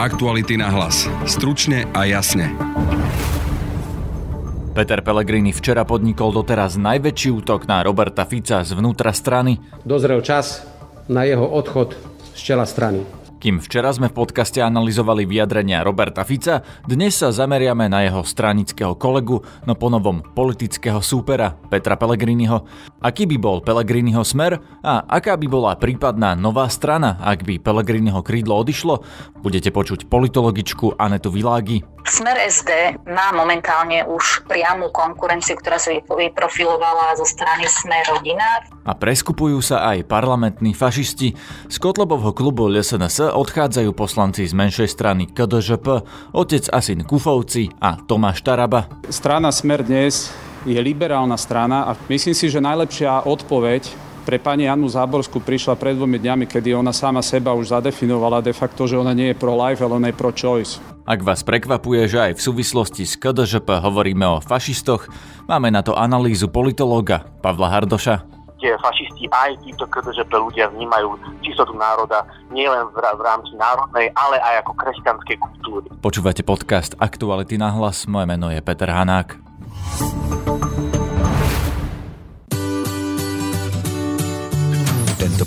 Aktuality na hlas. Stručne a jasne. Peter Pellegrini včera podnikol doteraz najväčší útok na Roberta Fica zvnútra strany. Dozrel čas na jeho odchod z čela strany. Kým včera sme v podcaste analyzovali vyjadrenia Roberta Fica, dnes sa zameriame na jeho stranického kolegu, no ponovom politického súpera Petra Pellegriniho. Aký by bol Pellegriniho smer a aká by bola prípadná nová strana, ak by Pellegriniho krídlo odišlo? Budete počuť politologičku Anetu Világi. Smer SD má momentálne už priamu konkurenciu, ktorá sa vyprofilovala zo strany Smer rodina. A preskupujú sa aj parlamentní fašisti. Z Kotlebovho klubu LSNS odchádzajú poslanci z menšej strany KDŽP, otec a syn Kufovci a Tomáš Taraba. Strana Smer dnes je liberálna strana a myslím si, že najlepšia odpoveď pre pani Janu Záborskú prišla pred dvomi dňami, kedy ona sama seba už zadefinovala de facto, že ona nie je pro-life, ale ona je pro-choice. Ak vás prekvapuje, že aj v súvislosti s KDŽP hovoríme o fašistoch, máme na to analýzu politológa Pavla Hardoša. Tie fašisti aj títo KDŽP ľudia vnímajú čistotu národa nielen v, rámci národnej, ale aj ako kresťanskej kultúry. Počúvate podcast Aktuality na hlas, moje meno je Peter Hanák.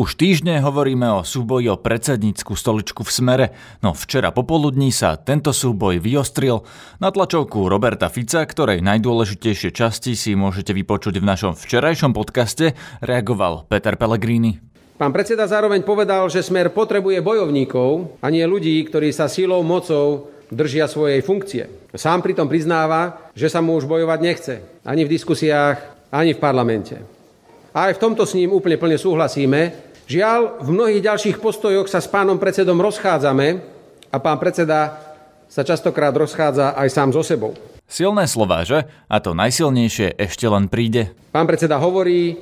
Už týždne hovoríme o súboji o predsednícku stoličku v smere, no včera popoludní sa tento súboj vyostril na tlačovku Roberta Fica, ktorej najdôležitejšie časti si môžete vypočuť v našom včerajšom podcaste, reagoval Peter Pellegrini. Pán predseda zároveň povedal, že smer potrebuje bojovníkov a nie ľudí, ktorí sa silou, mocou držia svojej funkcie. Sám pritom priznáva, že sa mu už bojovať nechce. Ani v diskusiách, ani v parlamente. A aj v tomto s ním úplne plne súhlasíme. Žiaľ, v mnohých ďalších postojoch sa s pánom predsedom rozchádzame a pán predseda sa častokrát rozchádza aj sám so sebou. Silné slová, že? A to najsilnejšie ešte len príde. Pán predseda hovorí,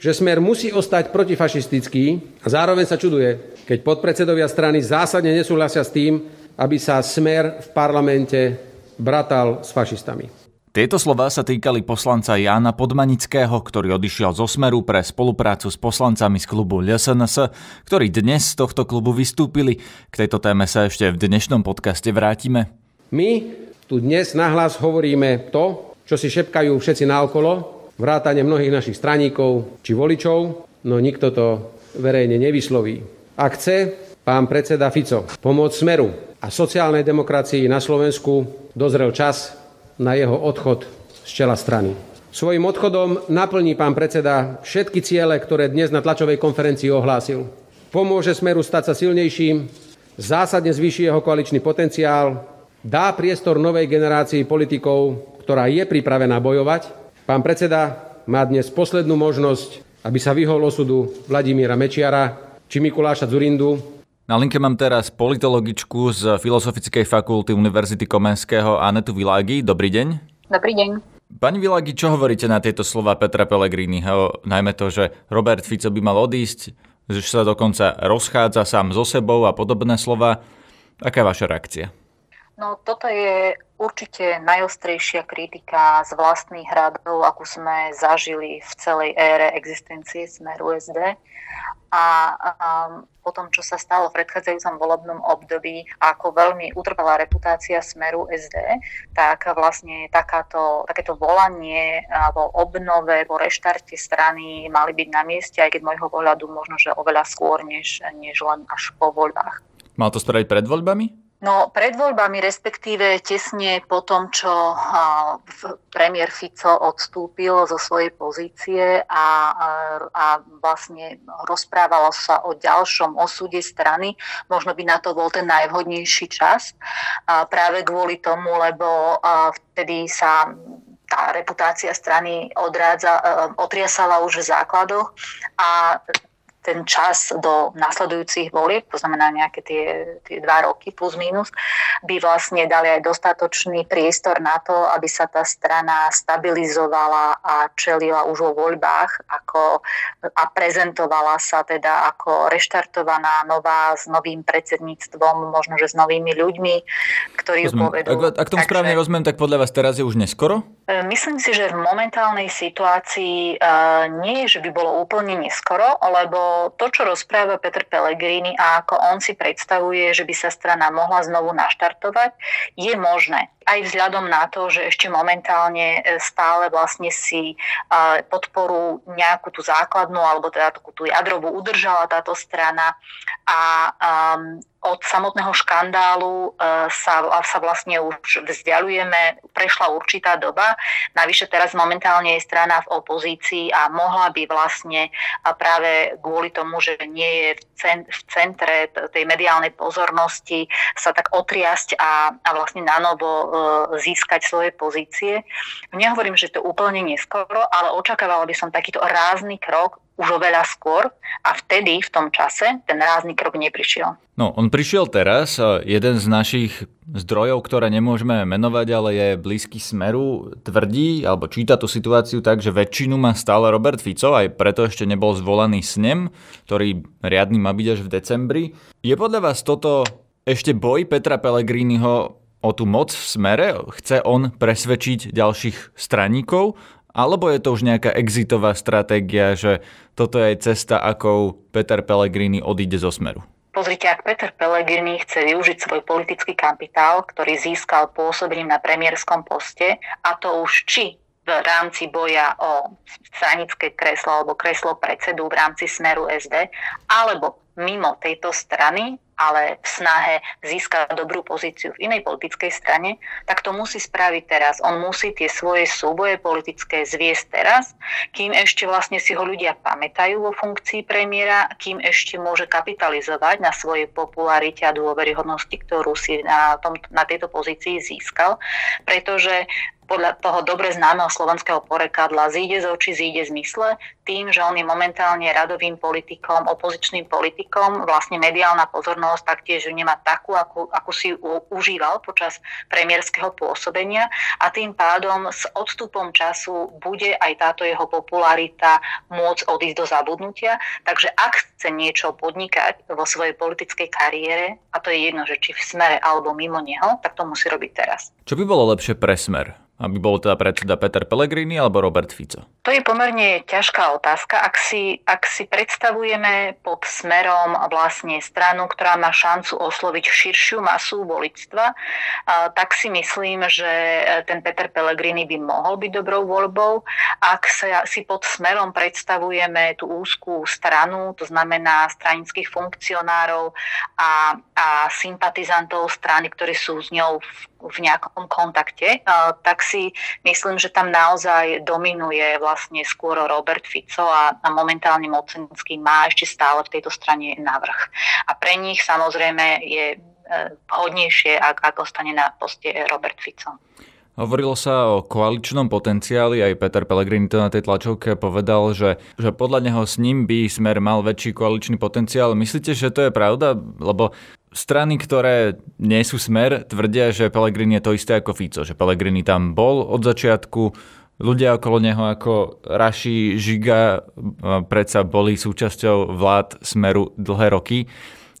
že smer musí ostať protifašistický a zároveň sa čuduje, keď podpredsedovia strany zásadne nesúhlasia s tým, aby sa smer v parlamente bratal s fašistami. Tieto slová sa týkali poslanca Jána Podmanického, ktorý odišiel zo Smeru pre spoluprácu s poslancami z klubu LSNS, ktorí dnes z tohto klubu vystúpili. K tejto téme sa ešte v dnešnom podcaste vrátime. My tu dnes nahlas hovoríme to, čo si šepkajú všetci naokolo, vrátane mnohých našich straníkov či voličov, no nikto to verejne nevysloví. Ak chce pán predseda Fico pomôcť Smeru a sociálnej demokracii na Slovensku, dozrel čas na jeho odchod z čela strany. Svojim odchodom naplní pán predseda všetky ciele, ktoré dnes na tlačovej konferencii ohlásil. Pomôže Smeru stať sa silnejším, zásadne zvýši jeho koaličný potenciál, dá priestor novej generácii politikov, ktorá je pripravená bojovať. Pán predseda má dnes poslednú možnosť, aby sa vyhol osudu Vladimíra Mečiara či Mikuláša Zurindu, na linke mám teraz politologičku z Filozofickej fakulty Univerzity Komenského Anetu Világi. Dobrý deň. Dobrý deň. Pani Világi, čo hovoríte na tieto slova Petra Pellegriniho? Najmä to, že Robert Fico by mal odísť, že sa dokonca rozchádza sám so sebou a podobné slova. Aká je vaša reakcia? No toto je určite najostrejšia kritika z vlastných hradov, akú sme zažili v celej ére existencie Smeru SD a um, po tom, čo sa stalo v predchádzajúcom volebnom období, ako veľmi utrpela reputácia Smeru SD, tak vlastne takáto, takéto volanie alebo obnove, po reštarte strany mali byť na mieste, aj keď môjho pohľadu možno, že oveľa skôr, než, než len až po voľbách. Mal to spraviť pred voľbami? No pred voľbami, respektíve tesne po tom, čo premiér Fico odstúpil zo svojej pozície a, a vlastne rozprávalo sa o ďalšom osude strany, možno by na to bol ten najvhodnejší čas. A práve kvôli tomu, lebo vtedy sa tá reputácia strany odrádza, otriasala už v základoch a ten čas do nasledujúcich volieb, to znamená nejaké tie, tie dva roky plus minus, by vlastne dali aj dostatočný priestor na to, aby sa tá strana stabilizovala a čelila už vo voľbách ako, a prezentovala sa teda ako reštartovaná nová s novým predsedníctvom, možno že s novými ľuďmi, ktorí ju povedú. Ak, ak tomu správne rozumiem, tak podľa vás teraz je už neskoro? E, myslím si, že v momentálnej situácii uh, nie je, že by bolo úplne neskoro, lebo to, čo rozpráva Peter Pellegrini a ako on si predstavuje, že by sa strana mohla znovu naštartovať, je možné aj vzhľadom na to, že ešte momentálne e, stále vlastne si e, podporu nejakú tú základnú alebo teda tú, tú jadrovú udržala táto strana a um, od samotného škandálu uh, sa, sa vlastne už vzdialujeme, prešla určitá doba. Navyše teraz momentálne je strana v opozícii a mohla by vlastne práve kvôli tomu, že nie je v centre tej mediálnej pozornosti sa tak otriasť a, a vlastne na novo získať svoje pozície. Nehovorím, že to úplne neskoro, ale očakávala by som takýto rázny krok už oveľa skôr a vtedy, v tom čase, ten rázny krok neprišiel. No, on prišiel teraz, jeden z našich zdrojov, ktoré nemôžeme menovať, ale je blízky smeru, tvrdí, alebo číta tú situáciu tak, že väčšinu má stále Robert Fico, aj preto ešte nebol zvolaný snem, ktorý riadny má byť až v decembri. Je podľa vás toto ešte boj Petra Pellegriniho o tú moc v smere? Chce on presvedčiť ďalších straníkov? Alebo je to už nejaká exitová stratégia, že toto je cesta, akou Peter Pellegrini odíde zo smeru? Pozrite, ak Peter Pellegrini chce využiť svoj politický kapitál, ktorý získal pôsobením na premiérskom poste, a to už či v rámci boja o stranické kreslo alebo kreslo predsedu v rámci smeru SD, alebo mimo tejto strany, ale v snahe získať dobrú pozíciu v inej politickej strane, tak to musí spraviť teraz. On musí tie svoje súboje politické zviesť teraz, kým ešte vlastne si ho ľudia pamätajú vo funkcii premiéra, kým ešte môže kapitalizovať na svojej popularite a dôveryhodnosti, ktorú si na, tom, na tejto pozícii získal. Pretože podľa toho dobre známeho slovenského porekadla zíde z očí, zíde z mysle, tým, že on je momentálne radovým politikom, opozičným politikom, vlastne mediálna pozornosť taktiež nemá takú, akú, akú si u, užíval počas premiérskeho pôsobenia a tým pádom s odstupom času bude aj táto jeho popularita môcť odísť do zabudnutia. Takže ak chce niečo podnikať vo svojej politickej kariére, a to je jedno, že či v smere alebo mimo neho, tak to musí robiť teraz. Čo by bolo lepšie pre smer? Aby bol teda predseda Peter Pellegrini alebo Robert Fico? To je pomerne ťažká otázka. Ak si, ak si predstavujeme pod smerom vlastne stranu, ktorá má šancu osloviť širšiu masu voličstva, tak si myslím, že ten Peter Pellegrini by mohol byť dobrou voľbou. Ak sa, si pod smerom predstavujeme tú úzkú stranu, to znamená stranických funkcionárov a, a sympatizantov strany, ktorí sú s ňou v v nejakom kontakte, tak si myslím, že tam naozaj dominuje vlastne skôr Robert Fico a, momentálne Mocenský má ešte stále v tejto strane navrh. A pre nich samozrejme je e, vhodnejšie, ak, ak ostane na poste Robert Fico. Hovorilo sa o koaličnom potenciáli, aj Peter Pellegrini to na tej tlačovke povedal, že, že podľa neho s ním by Smer mal väčší koaličný potenciál. Myslíte, že to je pravda? Lebo strany, ktoré nie sú Smer, tvrdia, že Pellegrini je to isté ako Fico, že Pellegrini tam bol od začiatku, ľudia okolo neho ako Raši, Žiga predsa boli súčasťou vlád Smeru dlhé roky,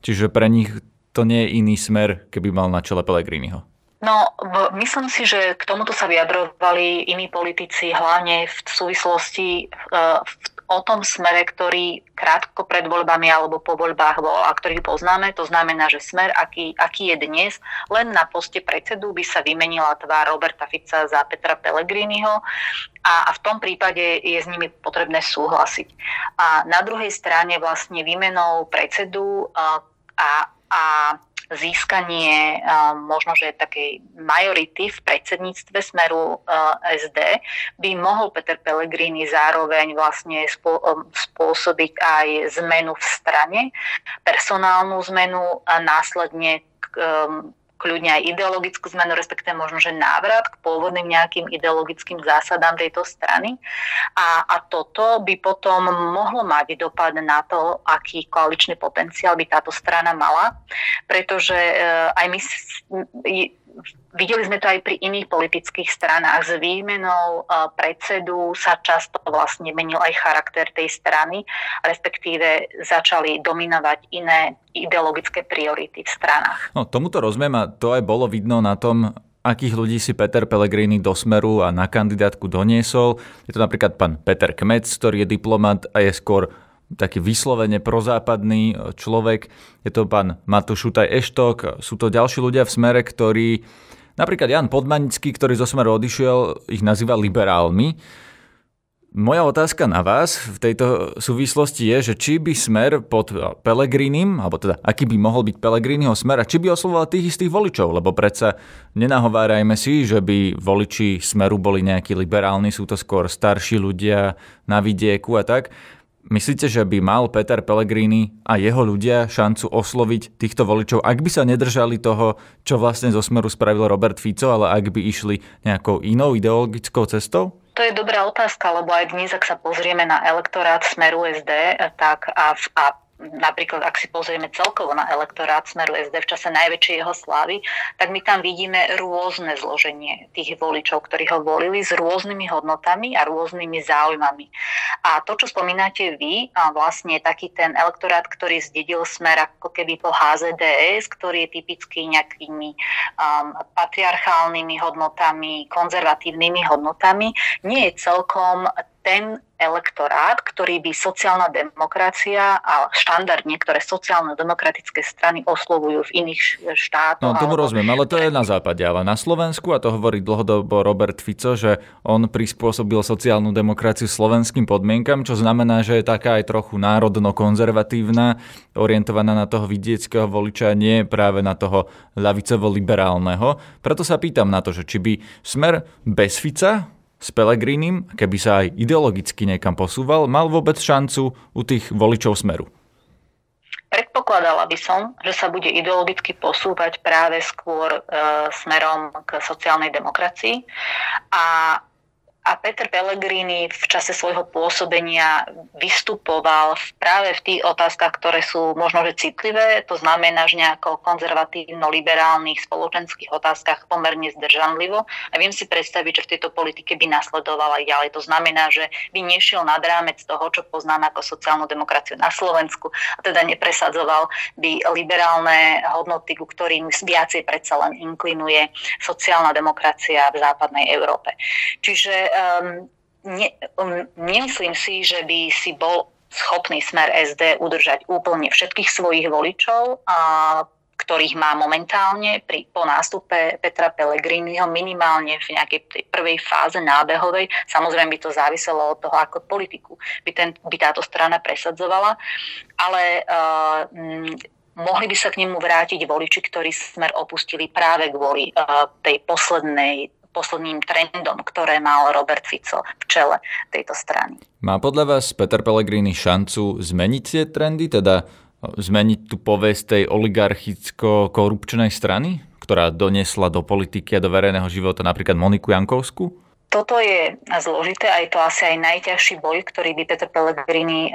čiže pre nich to nie je iný smer, keby mal na čele Pellegriniho. No, myslím si, že k tomuto sa vyjadrovali iní politici, hlavne v súvislosti uh, v, o tom smere, ktorý krátko pred voľbami alebo po voľbách bol a ktorý poznáme. To znamená, že smer, aký, aký je dnes, len na poste predsedu by sa vymenila tvár Roberta Fica za Petra Pellegriniho a, a v tom prípade je s nimi potrebné súhlasiť. A na druhej strane vlastne výmenou predsedu uh, a, a získanie možno, že takej majority v predsedníctve smeru SD by mohol Peter Pellegrini zároveň vlastne spôsobiť aj zmenu v strane, personálnu zmenu a následne kľudne aj ideologickú zmenu, respektíve možno, že návrat k pôvodným nejakým ideologickým zásadám tejto strany. A, a toto by potom mohlo mať dopad na to, aký koaličný potenciál by táto strana mala, pretože e, aj my Videli sme to aj pri iných politických stranách. S výmenou predsedu sa často vlastne menil aj charakter tej strany, respektíve začali dominovať iné ideologické priority v stranách. No, tomuto rozumiem a to aj bolo vidno na tom, akých ľudí si Peter Pellegrini do Smeru a na kandidátku doniesol. Je to napríklad pán Peter Kmec, ktorý je diplomat a je skôr taký vyslovene prozápadný človek. Je to pán Matúš Šutaj Eštok, sú to ďalší ľudia v Smere, ktorí Napríklad Jan Podmanický, ktorý zo Smeru odišiel, ich nazýva liberálmi. Moja otázka na vás v tejto súvislosti je, že či by smer pod Pelegrinim, alebo teda aký by mohol byť Pelegriniho smer a či by oslovoval tých istých voličov, lebo predsa nenahovárajme si, že by voliči smeru boli nejakí liberálni, sú to skôr starší ľudia na vidieku a tak. Myslíte, že by mal Peter Pellegrini a jeho ľudia šancu osloviť týchto voličov, ak by sa nedržali toho, čo vlastne zo Smeru spravil Robert Fico, ale ak by išli nejakou inou ideologickou cestou? To je dobrá otázka, lebo aj dnes, ak sa pozrieme na elektorát Smeru SD, tak a, a napríklad ak si pozrieme celkovo na elektorát Smeru SD v čase najväčšej jeho slávy, tak my tam vidíme rôzne zloženie tých voličov, ktorí ho volili s rôznymi hodnotami a rôznymi záujmami. A to, čo spomínate vy, vlastne taký ten elektorát, ktorý zdedil smer ako keby po HZDS, ktorý je typický nejakými um, patriarchálnymi hodnotami, konzervatívnymi hodnotami, nie je celkom ten elektorát, ktorý by sociálna demokracia a štandardne, ktoré sociálno-demokratické strany oslovujú v iných štátoch. No tomu rozumiem, ale to je na západe, ale na Slovensku, a to hovorí dlhodobo Robert Fico, že on prispôsobil sociálnu demokraciu slovenským podmienkam, čo znamená, že je taká aj trochu národno-konzervatívna, orientovaná na toho vidieckého voliča, nie práve na toho ľavicovo-liberálneho. Preto sa pýtam na to, že či by smer bez Fica s Pelegrinim, keby sa aj ideologicky niekam posúval, mal vôbec šancu u tých voličov Smeru? Predpokladala by som, že sa bude ideologicky posúvať práve skôr e, smerom k sociálnej demokracii a a Peter Pellegrini v čase svojho pôsobenia vystupoval práve v tých otázkach, ktoré sú možno že citlivé, to znamená, že nejako konzervatívno-liberálnych spoločenských otázkach pomerne zdržanlivo. A viem si predstaviť, že v tejto politike by nasledoval aj ďalej. To znamená, že by nešiel nad rámec toho, čo poznáme ako sociálnu demokraciu na Slovensku, a teda nepresadzoval by liberálne hodnoty, ku ktorým viacej predsa len inklinuje sociálna demokracia v západnej Európe. Čiže um, ne, um, nemyslím si, že by si bol schopný smer SD udržať úplne všetkých svojich voličov, a, ktorých má momentálne pri, po nástupe Petra Pellegriniho minimálne v nejakej tej prvej fáze nábehovej. Samozrejme by to záviselo od toho, ako politiku by, ten, by táto strana presadzovala, ale uh, mohli by sa k nemu vrátiť voliči, ktorí smer opustili práve kvôli uh, tej poslednej posledným trendom, ktoré mal Robert Fico v čele tejto strany. Má podľa vás Peter Pellegrini šancu zmeniť tie trendy, teda zmeniť tú povesť tej oligarchicko-korupčnej strany, ktorá donesla do politiky a do verejného života napríklad Moniku Jankovsku? Toto je zložité a je to asi aj najťažší boj, ktorý by Peter Pellegrini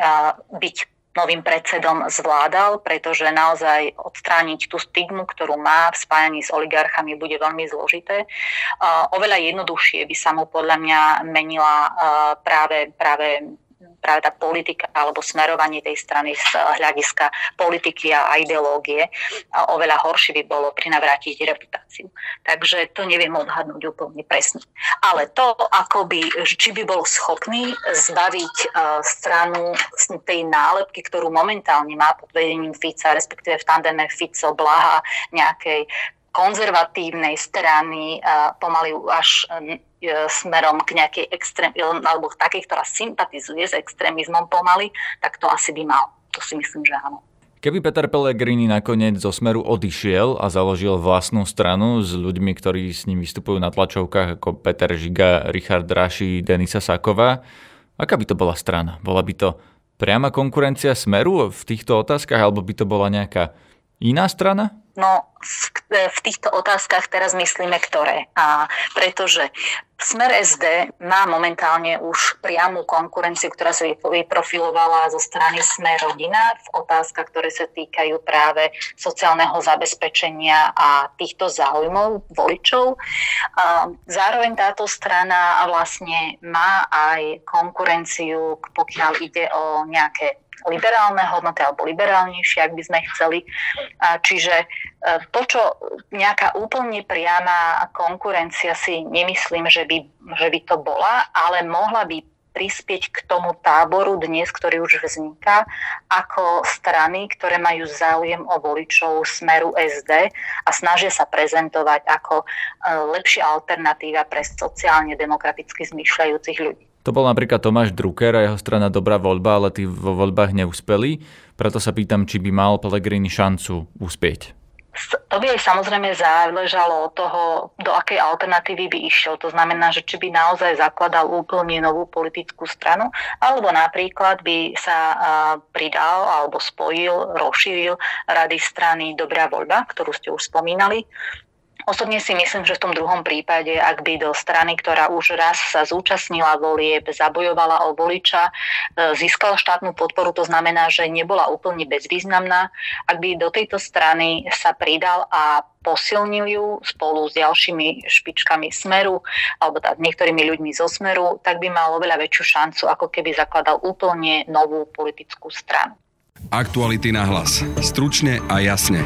byť novým predsedom zvládal, pretože naozaj odstrániť tú stigmu, ktorú má v spájaní s oligarchami, bude veľmi zložité. Oveľa jednoduchšie by sa mu podľa mňa menila práve, práve práve tá politika alebo smerovanie tej strany z hľadiska politiky a ideológie oveľa horšie by bolo prinavrátiť reputáciu. Takže to neviem odhadnúť úplne presne. Ale to, ako by, či by bol schopný zbaviť uh, stranu tej nálepky, ktorú momentálne má pod vedením Fica, respektíve v tandeme Fico, Blaha, nejakej konzervatívnej strany, pomaly až smerom k nejakej extrém, alebo k takej, ktorá sympatizuje s extrémizmom pomaly, tak to asi by mal. To si myslím, že áno. Keby Peter Pellegrini nakoniec zo Smeru odišiel a založil vlastnú stranu s ľuďmi, ktorí s ním vystupujú na tlačovkách ako Peter Žiga, Richard Raši, Denisa Saková, aká by to bola strana? Bola by to priama konkurencia Smeru v týchto otázkach, alebo by to bola nejaká iná strana? No, v, v týchto otázkach teraz myslíme ktoré. A pretože Smer SD má momentálne už priamu konkurenciu, ktorá sa vyprofilovala zo strany Smer rodina v otázkach, ktoré sa týkajú práve sociálneho zabezpečenia a týchto záujmov voličov. Zároveň táto strana vlastne má aj konkurenciu, pokiaľ ide o nejaké liberálne hodnoty alebo liberálnejšie, ak by sme chceli. Čiže e, to, čo nejaká úplne priama konkurencia si nemyslím, že by, že by to bola, ale mohla by prispieť k tomu táboru dnes, ktorý už vzniká, ako strany, ktoré majú záujem o voličov smeru SD a snažia sa prezentovať ako e, lepšia alternatíva pre sociálne demokraticky zmyšľajúcich ľudí. To bol napríklad Tomáš Drucker a jeho strana Dobrá voľba, ale tí vo voľbách neúspeli. Preto sa pýtam, či by mal Pellegrini šancu úspieť. To by aj samozrejme záležalo od toho, do akej alternatívy by išiel. To znamená, že či by naozaj zakladal úplne novú politickú stranu, alebo napríklad by sa pridal alebo spojil, rozšíril rady strany Dobrá voľba, ktorú ste už spomínali, Osobne si myslím, že v tom druhom prípade, ak by do strany, ktorá už raz sa zúčastnila volieb, zabojovala o voliča, e, získala štátnu podporu, to znamená, že nebola úplne bezvýznamná, ak by do tejto strany sa pridal a posilnil ju spolu s ďalšími špičkami Smeru alebo tak niektorými ľuďmi zo Smeru, tak by mal oveľa väčšiu šancu, ako keby zakladal úplne novú politickú stranu. Aktuality na hlas. Stručne a jasne.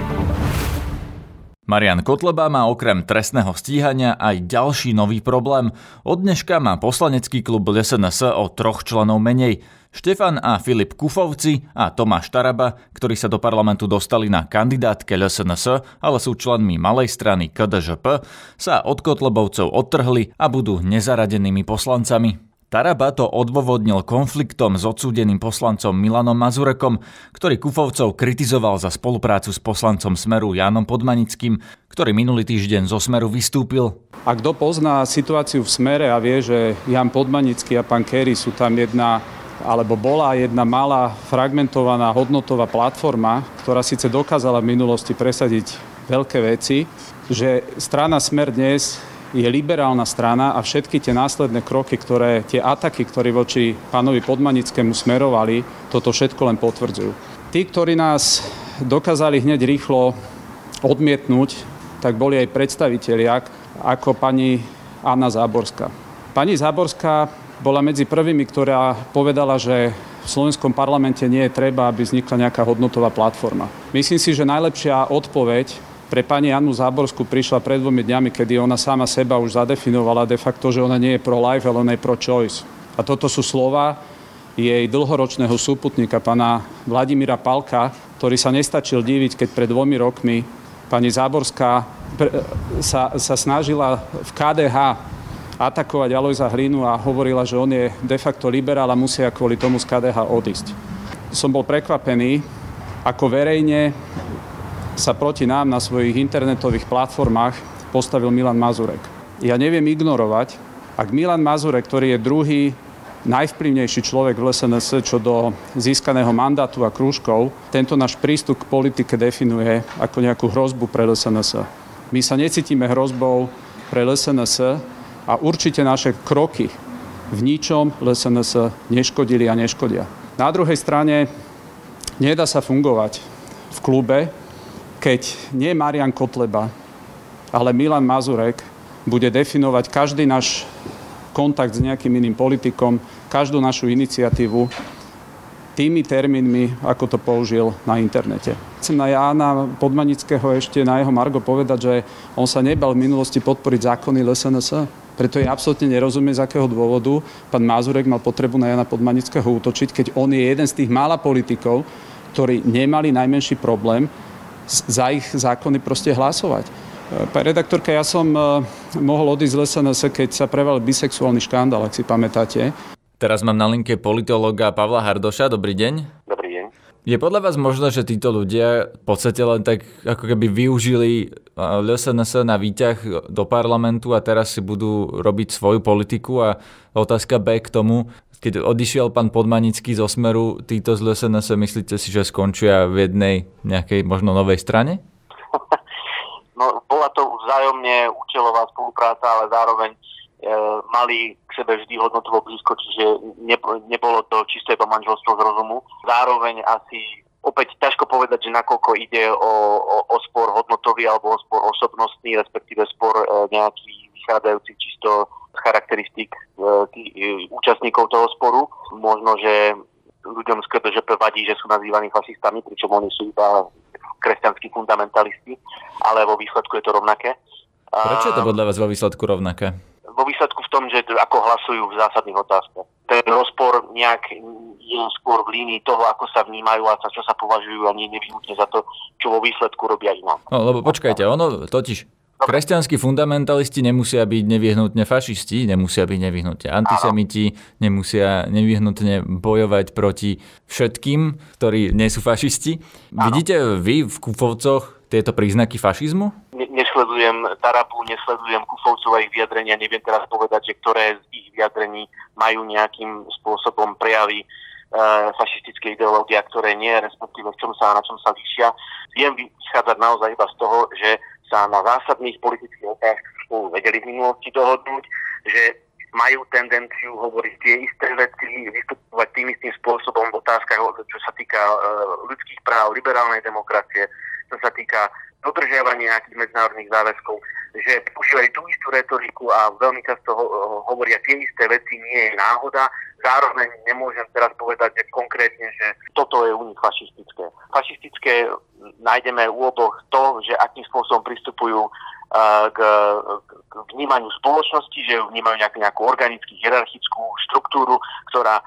Marian Kotleba má okrem trestného stíhania aj ďalší nový problém. Od dneška má poslanecký klub LSNS o troch členov menej. Štefan a Filip Kufovci a Tomáš Taraba, ktorí sa do parlamentu dostali na kandidátke LSNS, ale sú členmi malej strany KDŽP, sa od Kotlebovcov odtrhli a budú nezaradenými poslancami. Taraba to odôvodnil konfliktom s odsúdeným poslancom Milanom Mazurekom, ktorý Kufovcov kritizoval za spoluprácu s poslancom Smeru Jánom Podmanickým, ktorý minulý týždeň zo Smeru vystúpil. A kto pozná situáciu v Smere a vie, že Jan Podmanický a pán Kerry sú tam jedna alebo bola jedna malá fragmentovaná hodnotová platforma, ktorá síce dokázala v minulosti presadiť veľké veci, že strana Smer dnes je liberálna strana a všetky tie následné kroky, ktoré, tie ataky, ktoré voči pánovi Podmanickému smerovali, toto všetko len potvrdzujú. Tí, ktorí nás dokázali hneď rýchlo odmietnúť, tak boli aj predstavitelia, ako pani Anna Záborská. Pani Záborská bola medzi prvými, ktorá povedala, že v slovenskom parlamente nie je treba, aby vznikla nejaká hodnotová platforma. Myslím si, že najlepšia odpoveď pre pani Janu Záborskú prišla pred dvomi dňami, kedy ona sama seba už zadefinovala de facto, že ona nie je pro-life, ale ona je pro-choice. A toto sú slova jej dlhoročného súputníka, pana Vladimíra Palka, ktorý sa nestačil diviť, keď pred dvomi rokmi pani Záborská sa, sa snažila v KDH atakovať Alojza Hlinu a hovorila, že on je de facto liberál a musia kvôli tomu z KDH odísť. Som bol prekvapený, ako verejne sa proti nám na svojich internetových platformách postavil Milan Mazurek. Ja neviem ignorovať, ak Milan Mazurek, ktorý je druhý najvplyvnejší človek v LSNS čo do získaného mandátu a krúžkov, tento náš prístup k politike definuje ako nejakú hrozbu pre LSNS. My sa necítime hrozbou pre LSNS a určite naše kroky v ničom LSNS neškodili a neškodia. Na druhej strane nedá sa fungovať v klube, keď nie Marian Kotleba, ale Milan Mazurek bude definovať každý náš kontakt s nejakým iným politikom, každú našu iniciatívu tými termínmi, ako to použil na internete. Chcem na Jána Podmanického ešte na jeho Margo povedať, že on sa nebal v minulosti podporiť zákony LSNS, preto je absolútne nerozumie, z akého dôvodu pán Mazurek mal potrebu na Jana Podmanického útočiť, keď on je jeden z tých mála politikov, ktorí nemali najmenší problém za ich zákony proste hlasovať. Pani redaktorka, ja som e, mohol odísť z SNS, keď sa preval bisexuálny škandál, ak si pamätáte. Teraz mám na linke politológa Pavla Hardoša. Dobrý deň. Dobrý deň. Je podľa vás možné, že títo ľudia v podstate len tak ako keby využili LSNS na výťah do parlamentu a teraz si budú robiť svoju politiku a otázka B k tomu, keď odišiel pán Podmanický zo Smeru, títo z LSNS myslíte si, že skončia v jednej nejakej možno novej strane? No, bola to vzájomne účelová spolupráca, ale zároveň e, mali k sebe vždy hodnotovo blízko, čiže ne, nebolo to čisté to manželstvo z rozumu. Zároveň asi opäť ťažko povedať, že nakoľko ide o, o, o spor hodnotový alebo o spor osobnostný, respektíve spor e, nejaký vychádzajúci čisto charakteristík e, tých, e, účastníkov toho sporu. Možno, že ľuďom z KDŽP vadí, že sú nazývaní fašistami, pričom oni sú iba kresťanskí fundamentalisti, ale vo výsledku je to rovnaké. Prečo je to podľa vás vo výsledku rovnaké? Vo výsledku v tom, že ako hlasujú v zásadných otázkach. Ten rozpor nejak je skôr v línii toho, ako sa vnímajú a čo sa považujú a nie nevyhnutne za to, čo vo výsledku robia inak. No, lebo počkajte, ono totiž Kresťanskí fundamentalisti nemusia byť nevyhnutne fašisti, nemusia byť nevyhnutne antisemiti, nemusia nevyhnutne bojovať proti všetkým, ktorí nie sú fašisti. Vidíte vy v Kufovcoch tieto príznaky fašizmu? Ne- nesledujem Tarabu, nesledujem Kufovcov a ich vyjadrenia, neviem teraz povedať, že ktoré z ich vyjadrení majú nejakým spôsobom prejavy uh, fašistické ideológie, ktoré nie, respektíve v čom sa, na čom sa líšia. Viem vychádzať naozaj iba z toho, že sa na zásadných politických otázkach spolu vedeli v minulosti dohodnúť, že majú tendenciu hovoriť tie isté veci, vystupovať tým istým spôsobom v otázkach, čo sa týka uh, ľudských práv, liberálnej demokracie, čo sa týka dodržiavania nejakých medzinárodných záväzkov, že používajú tú istú retoriku a veľmi často ho, hovoria tie isté veci, nie je náhoda. Zároveň nemôžem teraz povedať konkrétne, že toto je u nich fašistické. Fašistické nájdeme u oboch to, že akým spôsobom pristupujú k, k vnímaniu spoločnosti, že vnímajú nejakú, nejakú organickú, hierarchickú štruktúru, ktorá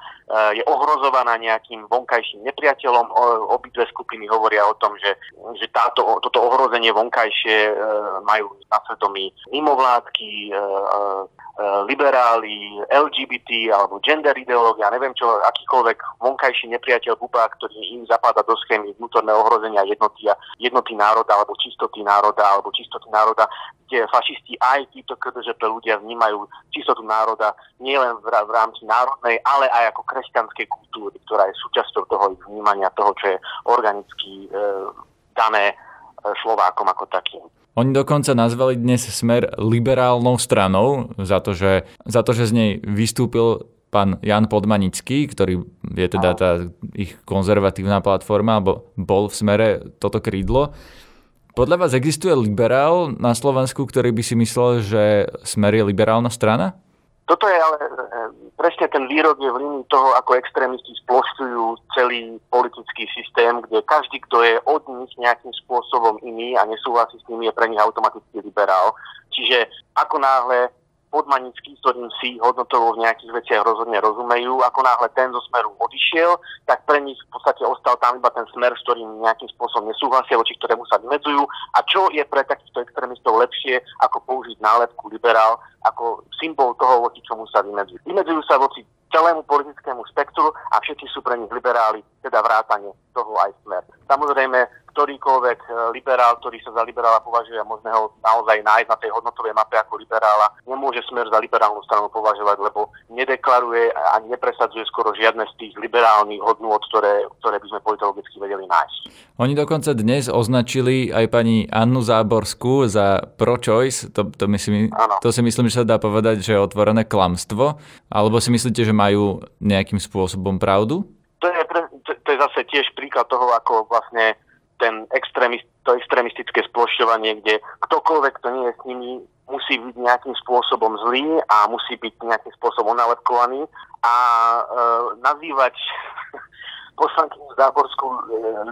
je ohrozovaná nejakým vonkajším nepriateľom. Obidve skupiny hovoria o tom, že, že táto, toto ohrozenie vonkajšie majú na svedomí mimovládky, liberáli, LGBT alebo gender ideológia, neviem čo, akýkoľvek vonkajší nepriateľ Buba, ktorý im zapadá do schémy vnútorného ohrozenia jednoty, jednoty národa alebo čistoty národa alebo čistoty národa, kde fašisti aj títo KDŽP ľudia vnímajú čistotu národa nielen v, v rámci národnej, ale aj ako kresťanskej kultúry, ktorá je súčasťou toho ich vnímania toho, čo je organicky e, dané e, Slovákom ako takým. Oni dokonca nazvali dnes smer liberálnou stranou za to, že, za to, že z nej vystúpil pán Jan Podmanický, ktorý je teda tá ich konzervatívna platforma, alebo bol v smere toto krídlo. Podľa vás existuje liberál na Slovensku, ktorý by si myslel, že smer je liberálna strana? Toto je ale e, presne ten výrok je v línii toho, ako extrémisti splošťujú celý politický systém, kde každý, kto je od nich nejakým spôsobom iný a nesúhlasí s nimi, je pre nich automaticky liberál. Čiže ako náhle podmanický, ktorým si hodnotovo v nejakých veciach rozhodne rozumejú. Ako náhle ten zo smeru odišiel, tak pre nich v podstate ostal tam iba ten smer, s ktorým nejakým spôsobom nesúhlasia, voči ktorému sa vymedzujú. A čo je pre takýchto extrémistov lepšie, ako použiť nálepku liberál ako symbol toho, voči čomu sa vymedzujú. Vymedzujú sa voči celému politickému spektru a všetci sú pre nich liberáli, teda vrátane toho aj smer. Samozrejme, ktorýkoľvek e, liberál, ktorý sa za liberála považuje a možné ho naozaj nájsť na tej hodnotovej mape ako liberála, nemôže smer za liberálnu stranu považovať, lebo nedeklaruje a nepresadzuje skoro žiadne z tých liberálnych hodnôt, ktoré, ktoré by sme politologicky vedeli nájsť. Oni dokonca dnes označili aj pani Annu Záborskú za pro-choice, to, to, myslím, to si myslím, že sa dá povedať, že je otvorené klamstvo, alebo si myslíte, že majú nejakým spôsobom pravdu? Je, tiež príklad toho, ako vlastne ten extrémist, to extrémistické splošťovanie, kde ktokoľvek, kto nie je s nimi, musí byť nejakým spôsobom zlý a musí byť nejakým spôsobom onalepkovaný a e, nazývať poslankyňu Záborskú e,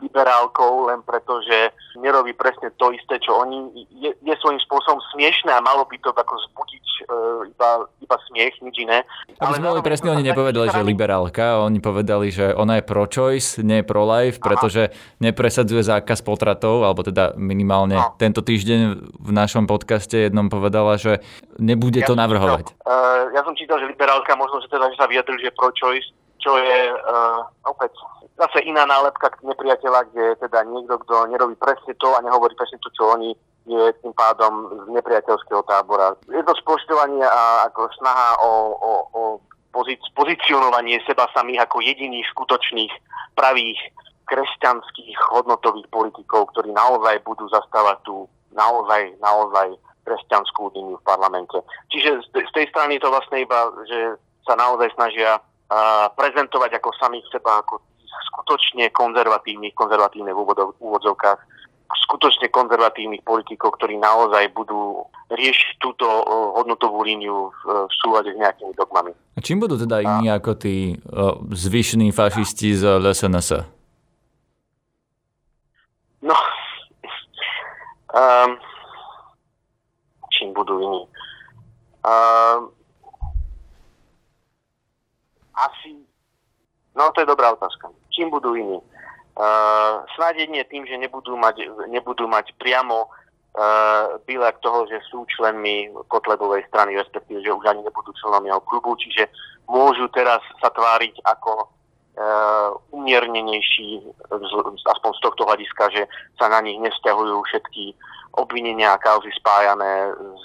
liberálkou len preto, že nerobí presne to isté, čo oni, je, je svojím spôsobom smiešné a malo by to ako zbudiť e, iba, iba smiech, nič iné. Aby sme boli presne, oni nepovedali, že liberálka, oni povedali, že ona je pro-choice, nie pro-life, pretože nepresadzuje zákaz potratov, alebo teda minimálne no. tento týždeň v našom podcaste jednom povedala, že nebude ja to navrhovať. Čítal, uh, ja som čítal, že liberálka možno, že teda že sa vyjadril, že pro-choice, čo je uh, opäť zase iná nálepka nepriateľa, kde je teda niekto, kto nerobí presne to a nehovorí presne to, čo oni, je tým pádom z nepriateľského tábora. Je to spoštovanie a ako snaha o, o, o pozic, pozicionovanie seba samých ako jediných skutočných pravých kresťanských hodnotových politikov, ktorí naozaj budú zastávať tú naozaj, naozaj kresťanskú líniu v parlamente. Čiže z tej strany to vlastne iba, že sa naozaj snažia prezentovať ako samých seba, ako skutočne konzervatívnych, konzervatívne v úvodzovkách, skutočne konzervatívnych politikov, ktorí naozaj budú riešiť túto hodnotovú líniu v, v súlade s nejakými dogmami. A čím budú teda iní ako tí zvyšní fašisti z LSNS? No, um, čím budú iní. Uh, asi, no to je dobrá otázka. Čím budú iní? Uh, snáď tým, že nebudú mať, nebudú mať priamo uh, bílak toho, že sú členmi Kotlebovej strany, respektíve, že už ani nebudú členom jeho klubu, čiže môžu teraz sa tváriť ako uh, umiernenejší, aspoň z tohto hľadiska, že sa na nich nevzťahujú všetky obvinenia a kauzy spájané s,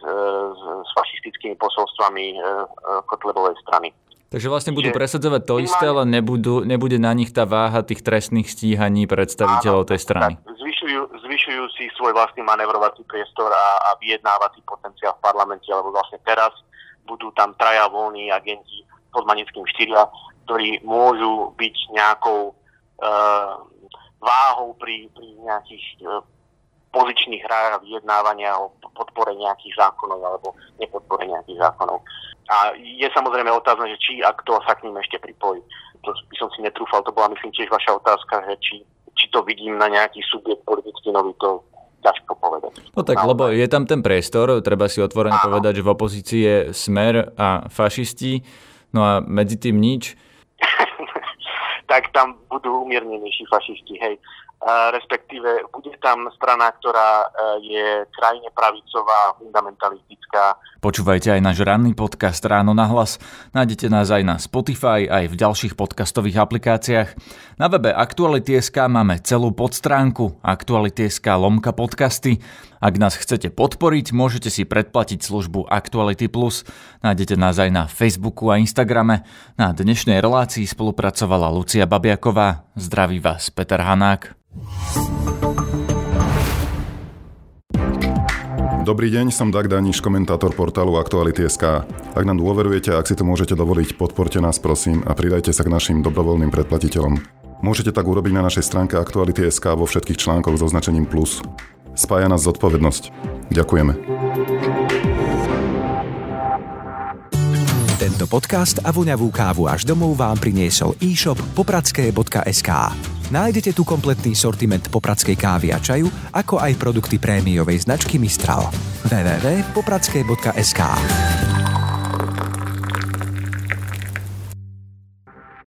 s, s fašistickými posolstvami e, e, Kotlebovej strany. Takže vlastne budú presadzovať to isté, ale nebudú, nebude na nich tá váha tých trestných stíhaní predstaviteľov áno, tej strany. Tak, zvyšujú, zvyšujú si svoj vlastný manevrovací priestor a, a vyjednávací potenciál v parlamente, lebo vlastne teraz budú tam traja voľní agenti pod Manickým štyria, ktorí môžu byť nejakou uh, váhou pri, pri nejakých uh, pozičných hrách a vyjednávania o podpore nejakých zákonov alebo nepodpore nejakých zákonov. A je samozrejme otázne, že či a kto sa k ním ešte pripojí. To by som si netrúfal, to bola myslím tiež vaša otázka, že či, či to vidím na nejaký subjekt politicky nový, to ťažko povedať. No tak, no, lebo je tam ten priestor, treba si otvorene áno. povedať, že v opozícii je smer a fašisti, no a medzi tým nič. tak tam budú umiernenejší fašisti, hej respektíve bude tam strana, ktorá e, je krajine pravicová, fundamentalistická. Počúvajte aj náš ranný podcast Ráno na hlas. Nájdete nás aj na Spotify, aj v ďalších podcastových aplikáciách. Na webe Aktuality.sk máme celú podstránku Aktuality.sk lomka podcasty. Ak nás chcete podporiť, môžete si predplatiť službu Actuality Plus. Nájdete nás aj na Facebooku a Instagrame. Na dnešnej relácii spolupracovala Lucia Babiaková. Zdraví vás Peter Hanák. Dobrý deň, som Dag Daniš, komentátor portálu Aktuality.sk. Ak nám dôverujete ak si to môžete dovoliť, podporte nás prosím a pridajte sa k našim dobrovoľným predplatiteľom. Môžete tak urobiť na našej stránke Aktuality.sk vo všetkých článkoch so označením plus. Spája nás zodpovednosť. Ďakujeme. Tento podcast a voňavú kávu až domov vám priniesol e-shop popradské.sk. Nájdete tu kompletný sortiment popradskej kávy a čaju, ako aj produkty prémiovej značky Mistral. www.popradské.sk